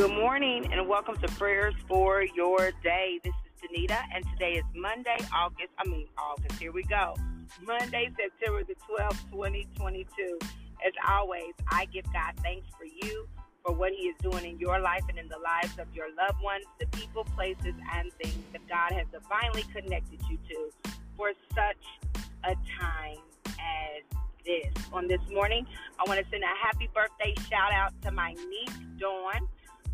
Good morning and welcome to Prayers for Your Day. This is Danita and today is Monday, August, I mean August, here we go. Monday, September the 12th, 2022. As always, I give God thanks for you, for what He is doing in your life and in the lives of your loved ones, the people, places, and things that God has divinely connected you to for such a time as this. On this morning, I want to send a happy birthday shout out to my niece, Dawn.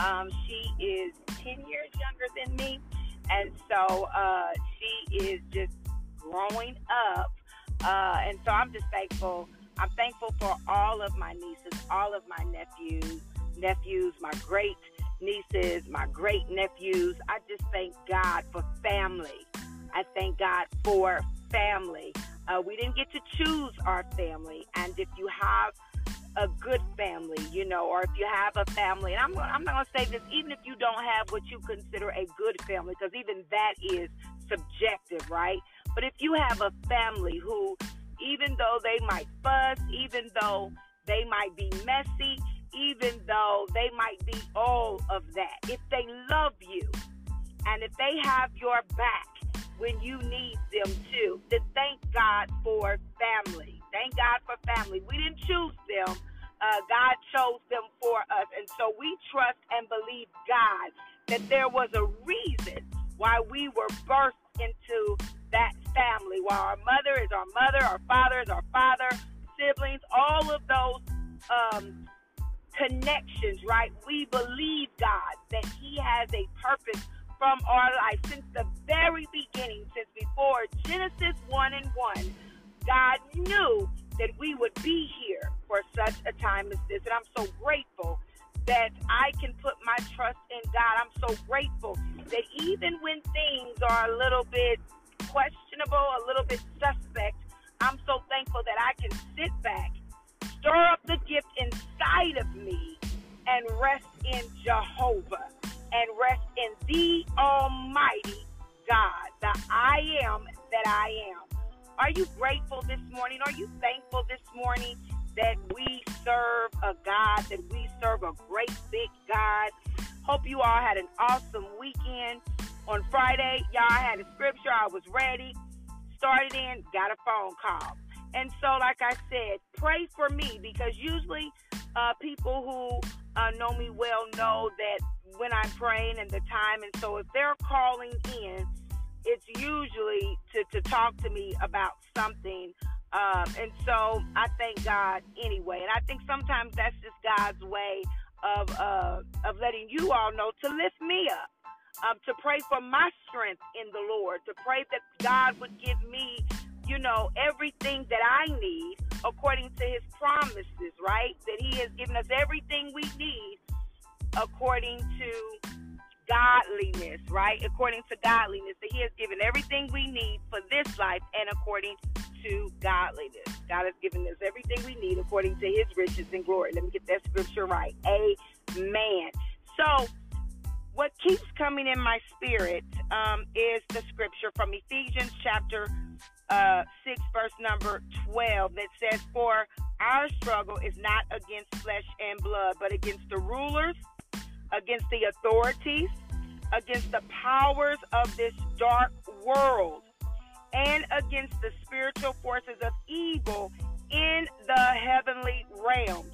Um, she is 10 years younger than me, and so uh, she is just growing up. Uh, and so I'm just thankful. I'm thankful for all of my nieces, all of my nephews, nephews, my great nieces, my great nephews. I just thank God for family. I thank God for family. Uh, we didn't get to choose our family, and if you have a good family, you know, or if you have a family, and I'm, I'm not going to say this, even if you don't have what you consider a good family, because even that is subjective, right? But if you have a family who, even though they might fuss, even though they might be messy, even though they might be all of that, if they love you and if they have your back when you need them to, then thank God for family. Thank God for family. We didn't choose them. Uh, God chose them for us. And so we trust and believe God that there was a reason why we were birthed into that family. While our mother is our mother, our father is our father, siblings, all of those um, connections, right? We believe God that He has a purpose from our life since the very beginning, since before Genesis 1 and 1 God knew that we would be here for such a time as this. And I'm so grateful that I can put my trust in God. I'm so grateful that even when things are a little bit questionable, a little bit suspect, I'm so thankful that I can sit back, stir up the gift inside of me, and rest in Jehovah and rest in the Almighty God, the I am that I am. Are you grateful this morning? Are you thankful this morning that we serve a God, that we serve a great big God? Hope you all had an awesome weekend. On Friday, y'all had a scripture. I was ready. Started in, got a phone call. And so, like I said, pray for me because usually uh, people who uh, know me well know that when I'm praying and the time. And so, if they're calling in, it's usually to, to talk to me about something. Um, and so I thank God anyway. And I think sometimes that's just God's way of, uh, of letting you all know to lift me up. Um, to pray for my strength in the Lord, to pray that God would give me, you know, everything that I need according to his promises, right? That he has given us everything we need according to godliness, right? According to godliness, that He has given everything we need for this life and according to godliness. God has given us everything we need according to His riches and glory. Let me get that scripture right. Amen. So, what keeps coming in my spirit um, is the scripture from Ephesians chapter uh, 6, verse number 12, that says, For our struggle is not against flesh and blood, but against the rulers against the authorities, against the powers of this dark world, and against the spiritual forces of evil in the heavenly realms.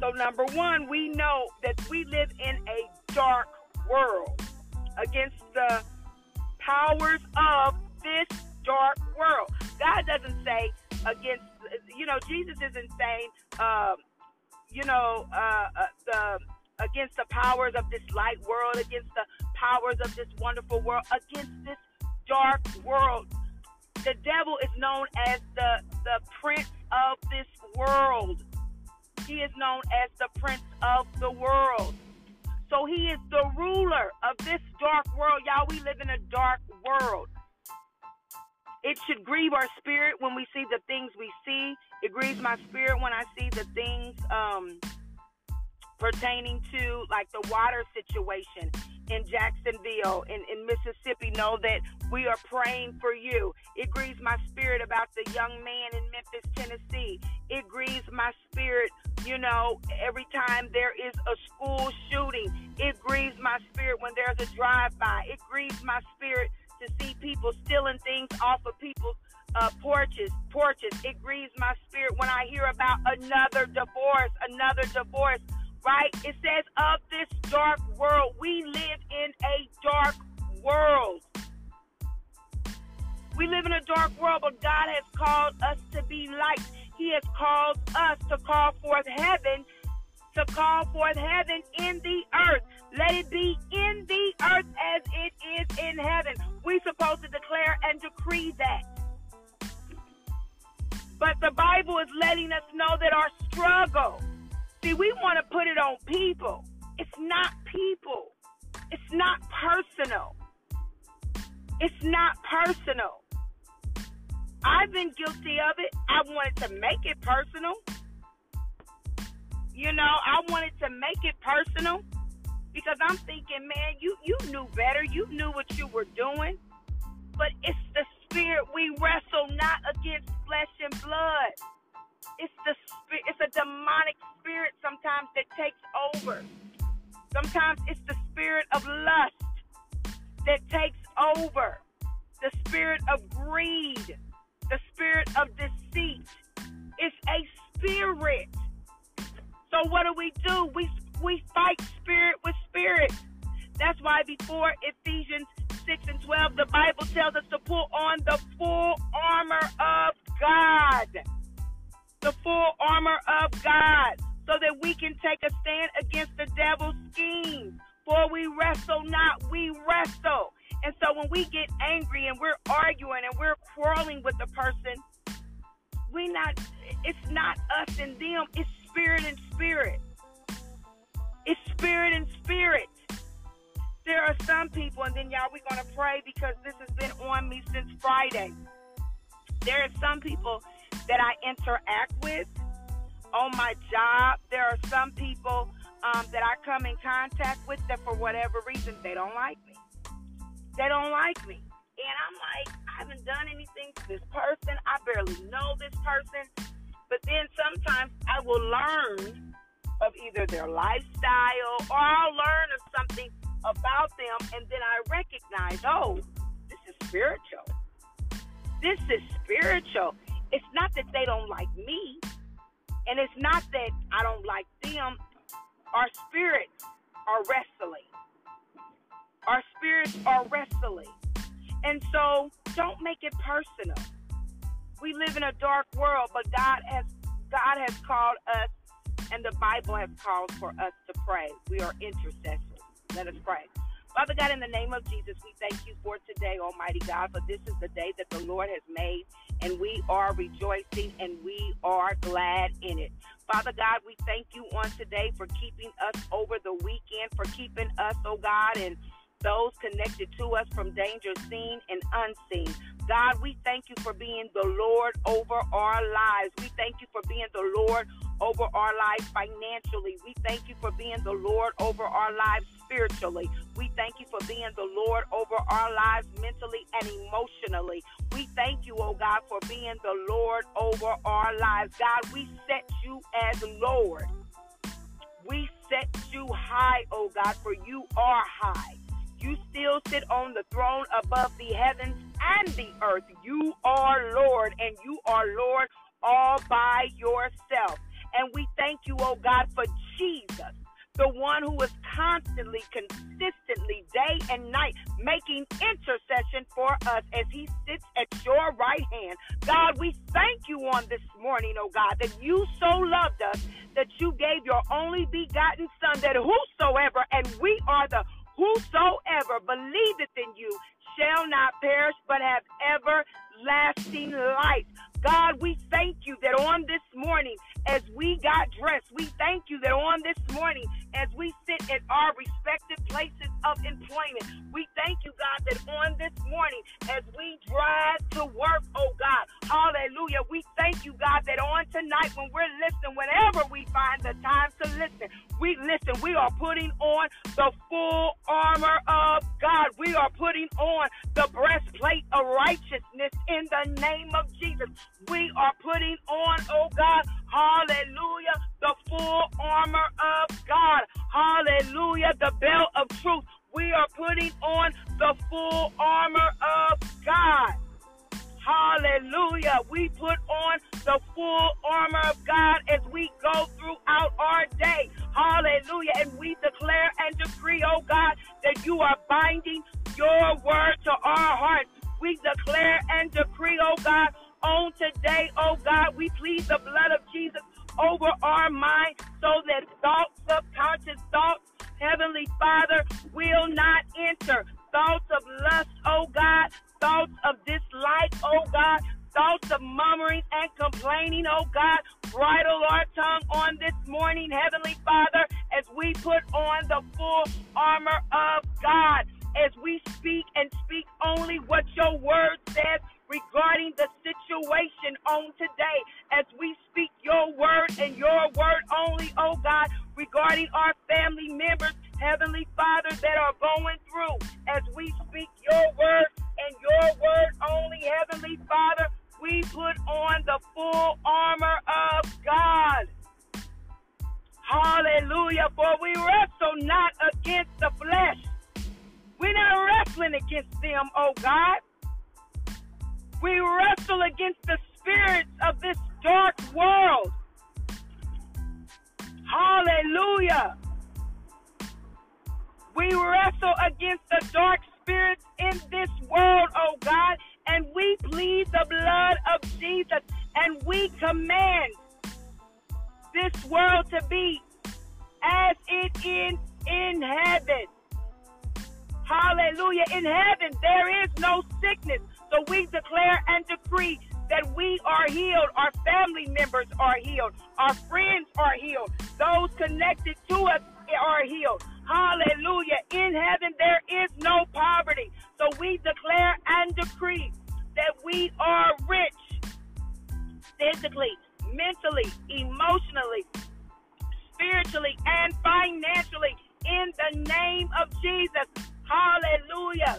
So, number one, we know that we live in a dark world against the powers of this dark world. God doesn't say against, you know, Jesus isn't saying, um, you know, uh, uh, the against the powers of this light world, against the powers of this wonderful world, against this dark world. The devil is known as the, the prince of this world. He is known as the prince of the world. So he is the ruler of this dark world. Y'all, we live in a dark world. It should grieve our spirit when we see the things we see. It grieves my spirit when I see the things um, pertaining to like the water situation in Jacksonville, in, in Mississippi, know that we are praying for you. It grieves my spirit about the young man in Memphis, Tennessee. It grieves my spirit You know, every time there is a school shooting, it grieves my spirit when there's a drive-by. It grieves my spirit to see people stealing things off of people's uh, porches. Porches. It grieves my spirit when I hear about another divorce, another divorce. Right? It says of this dark world. We live in a dark world. We live in a dark world, but God has called us to be light. He has called us to call forth heaven, to call forth heaven in the earth. Let it be in the earth as it is in heaven. We're supposed to declare and decree that. But the Bible is letting us know that our struggle, see, we want to put it on people. It's not people. It's not personal. It's not personal. I've been guilty of it. I wanted to make it personal. You know, I wanted to make it personal because I'm thinking, man, you you knew better. You knew what you were doing. But it's the spirit we wrestle not against flesh and blood. It's the demonic spirit sometimes that takes over. Sometimes it's the spirit of lust that takes over. The spirit of greed the spirit of deceit. It's a spirit. So what do we do? We we fight spirit with spirit. That's why before Ephesians 6 and 12, the Bible tells us to pull on the full armor of God. The full armor of God. So that we can take a stand against the devil's schemes. For we wrestle not, we wrestle. And so when we get angry and we're arguing and we're quarreling with the person, we not it's not us and them, it's spirit and spirit. It's spirit and spirit. There are some people, and then y'all, we're gonna pray because this has been on me since Friday. There are some people that I interact with on my job. There are some people um, that I come in contact with that, for whatever reason, they don't like me. They don't like me. And I'm like, I haven't done anything to this person. I barely know this person. But then sometimes I will learn of either their lifestyle or I'll learn of something about them and then I recognize, oh, this is spiritual. This is spiritual. It's not that they don't like me, and it's not that I don't like them. Our spirits are wrestling. Our spirits are wrestling. And so don't make it personal. We live in a dark world, but God has God has called us and the Bible has called for us to pray. We are intercessors. Let us pray. Father God, in the name of Jesus, we thank you for today, Almighty God, for this is the day that the Lord has made, and we are rejoicing and we are glad in it. Father God, we thank you on today for keeping us over the weekend, for keeping us, oh God, and those connected to us from danger seen and unseen. God, we thank you for being the Lord over our lives. We thank you for being the Lord over our lives financially. We thank you for being the Lord over our lives spiritually. We thank you for being the Lord over our lives mentally and emotionally. We thank you, oh God, for being the Lord over our lives. God, we set you as Lord. We set you high, oh God, for you are high. You still sit on the throne above the heavens and the earth. You are Lord, and you are Lord all by yourself. And we thank you, oh God, for Jesus, the one who is constantly, consistently, day and night, making intercession for us as he sits at your right hand. God, we thank you on this morning, oh God, that you so loved us that you gave your only begotten Son, that whosoever, and we are the Whosoever believeth in you shall not perish but have everlasting life. God, we thank you that on this morning, as we got dressed, we thank you that on this morning, as we sit at our respective places of employment, we thank you, God, that on this morning, as we drive to work, oh God, hallelujah, we thank you, God, that on tonight, when we're listening, whenever we find the time to listen, we listen, we are putting on the full armor of God. We are putting on the breastplate of righteousness in the name of Jesus. We are putting on, oh God, hallelujah, the full armor of God. Hallelujah. The belt of truth. We are putting on the full armor of God. Hallelujah. We put on the full armor of God as we go throughout our day. Hallelujah. And we declare and decree, oh God, that you are binding your word to our hearts. We declare and decree, oh God, on today, oh God, we plead the blood of Jesus over our mind so that thoughts, subconscious thoughts, Heavenly Father, will not enter. Thoughts of lust, oh God, thoughts of dislike, oh God, thoughts of murmuring and complaining, oh God. Bridle our tongue on this morning, Heavenly Father, as we put on the full armor of God, as we speak and speak only what your word says regarding the situation on today, as we speak your word and your word only, oh God, regarding our family members, Heavenly Father, that are going through, as we speak your word and your word only, Heavenly Father, we put on the full armor of God. Hallelujah. For we wrestle not against the flesh. We're not wrestling against them, oh God. We wrestle against the spirits of this dark world. Hallelujah. We wrestle against the dark spirits in this world, oh God, and we plead the blood of Jesus and we command this world to be as it is in heaven. Hallelujah. In heaven, there is no sickness. So we declare and decree that we are healed. Our family members are healed. Our friends are healed. Those connected to us are healed. Hallelujah. In heaven, there is no poverty. So we declare and decree that we are rich physically, mentally, emotionally, spiritually, and financially in the name of Jesus. Hallelujah.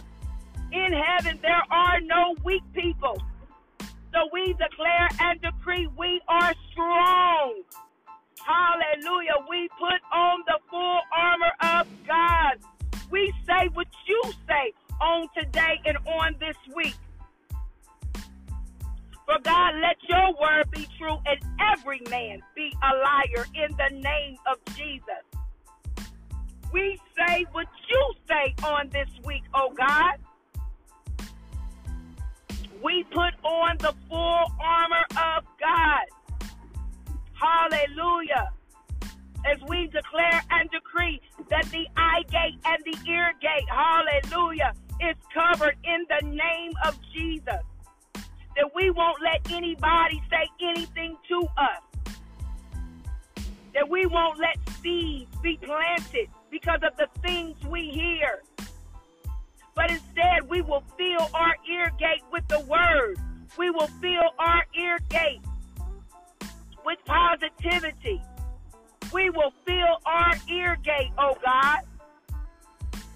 Gate, oh God,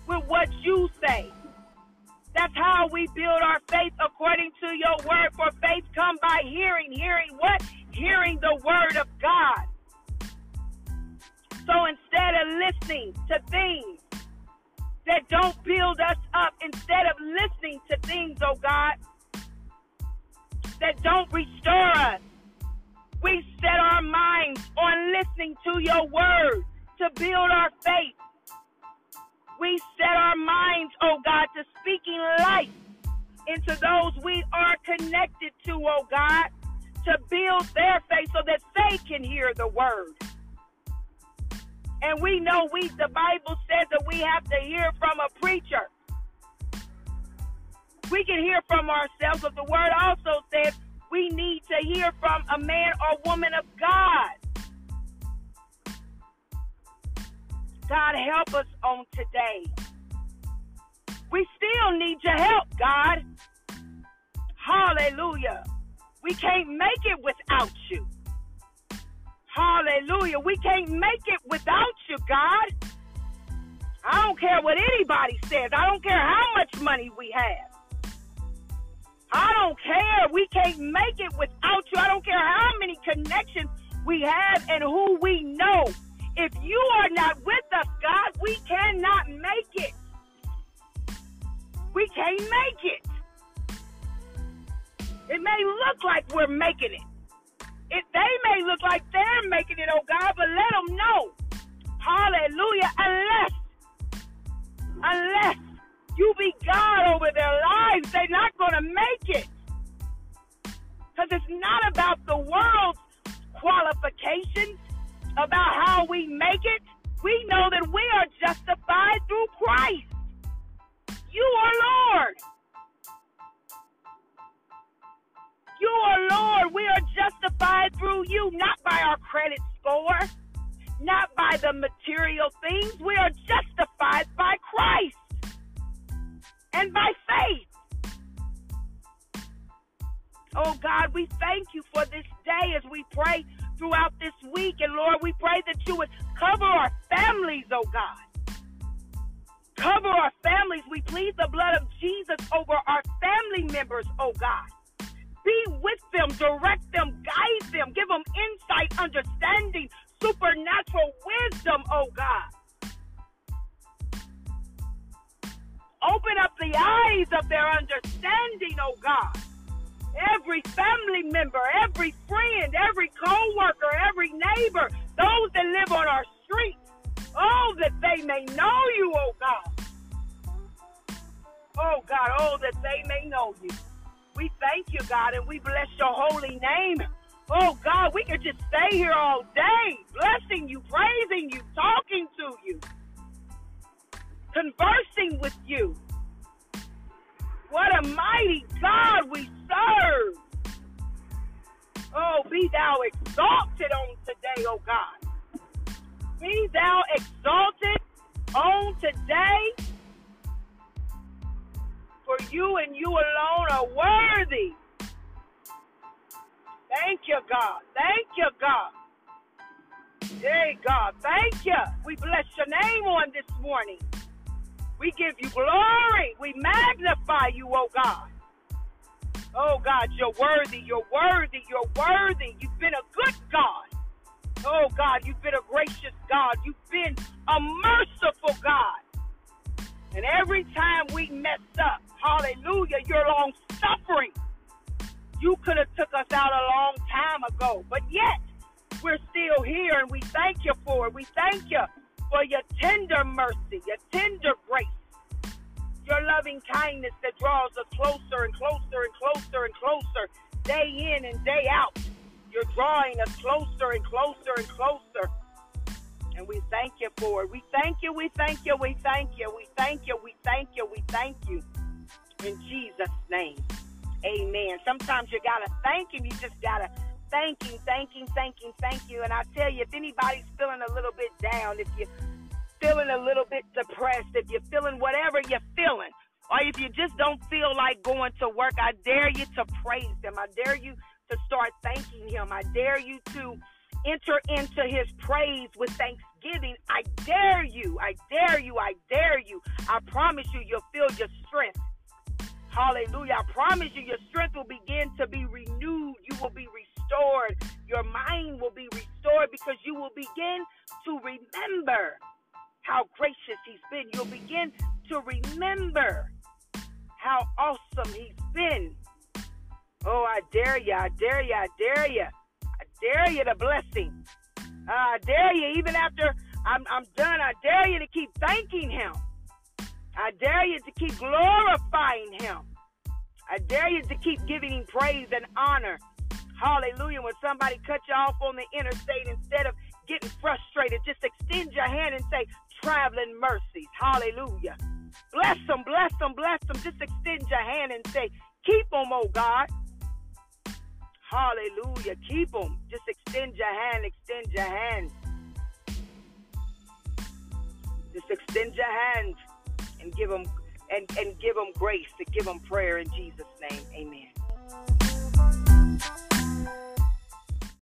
with what you say. That's how we build our faith according to your word. For faith come by hearing. Hearing what? Hearing the word of God. So instead of listening to things that don't build us up, instead of listening to things, oh God, that don't restore us, we set our minds on listening to your word to build our faith we set our minds, oh God, to speaking life into those we are connected to, oh God, to build their faith so that they can hear the word. And we know we the Bible says that we have to hear from a preacher. We can hear from ourselves, but the word also says we need to hear from a man or woman of God. God, help us on today. We still need your help, God. Hallelujah. We can't make it without you. Hallelujah. We can't make it without you, God. I don't care what anybody says. I don't care how much money we have. I don't care. We can't make it without you. I don't care how many connections we have and who we know. If you are not with us, God, we cannot make it. We can't make it. It may look like we're making it. It, they may look like they're making it, oh God, but let them know. Hallelujah. Unless, unless you be God over their lives, they're not going to make it. Because it's not about the world's qualifications, about how we make it. We know that we are justified through Christ. You are Lord. You are Lord. We are justified through you, not by our credit score, not by the material things. We are justified by Christ and by faith. Oh God, we thank you for this day as we pray throughout this week. And Lord, we pray that you would cover our families, oh God. Cover our families. We plead the blood of Jesus over our family members, oh God. Be with them, direct them, guide them, give them insight, understanding, supernatural wisdom, oh God. Open up the eyes of their understanding, oh God. Every family member, every friend, every co-worker, every neighbor, those that live on our streets, oh, that they may know you, oh God. Oh God, oh, that they may know you. We thank you, God, and we bless your holy name. Oh, God, we could just stay here all day, blessing you, praising you, talking to you, conversing with you. What a mighty God we serve. Oh, be thou exalted on today, oh God. Be thou exalted on today for you and you alone are worthy. Thank you, God. Thank you, God. Hey, God. Thank you. We bless your name on this morning. We give you glory. We magnify you, oh God. Oh God, you're worthy. You're worthy. You're worthy. You've been a good God. Oh God, you've been a gracious God. You've been a merciful God. And every time we mess up, hallelujah, you're long suffering. You could have took us out a long time ago, but yet we're still here and we thank you for it. We thank you for your tender mercy, your tender grace, your loving kindness that draws us closer and closer and closer and closer day in and day out. You're drawing us closer and closer and closer and we thank you for it. We thank you, we thank you, we thank you, we thank you, we thank you, we thank you. In Jesus' name. Amen. Sometimes you gotta thank him. You just gotta thank him, thank him, thank him, thank you. And I tell you, if anybody's feeling a little bit down, if you're feeling a little bit depressed, if you're feeling whatever you're feeling, or if you just don't feel like going to work, I dare you to praise him. I dare you to start thanking him. I dare you to enter into his praise with thanksgiving. I dare you, I dare you, I dare you. I promise you, you'll feel your strength. Hallelujah. I promise you, your strength will begin to be renewed. You will be restored. Your mind will be restored because you will begin to remember how gracious he's been. You'll begin to remember how awesome he's been. Oh, I dare you, I dare you, I dare you I dare you to bless him. Ah, I dare you, even after I'm, I'm done, I dare you to keep thanking him. I dare you to keep glorifying him. I dare you to keep giving him praise and honor. Hallelujah. When somebody cuts you off on the interstate, instead of getting frustrated, just extend your hand and say, traveling mercies. Hallelujah. Bless them, bless them, bless them. Just extend your hand and say, keep them, oh God. Hallelujah. Keep them. Just extend your hand. Extend your hand. Just extend your hand and give them and, and give them grace to give them prayer in Jesus' name. Amen.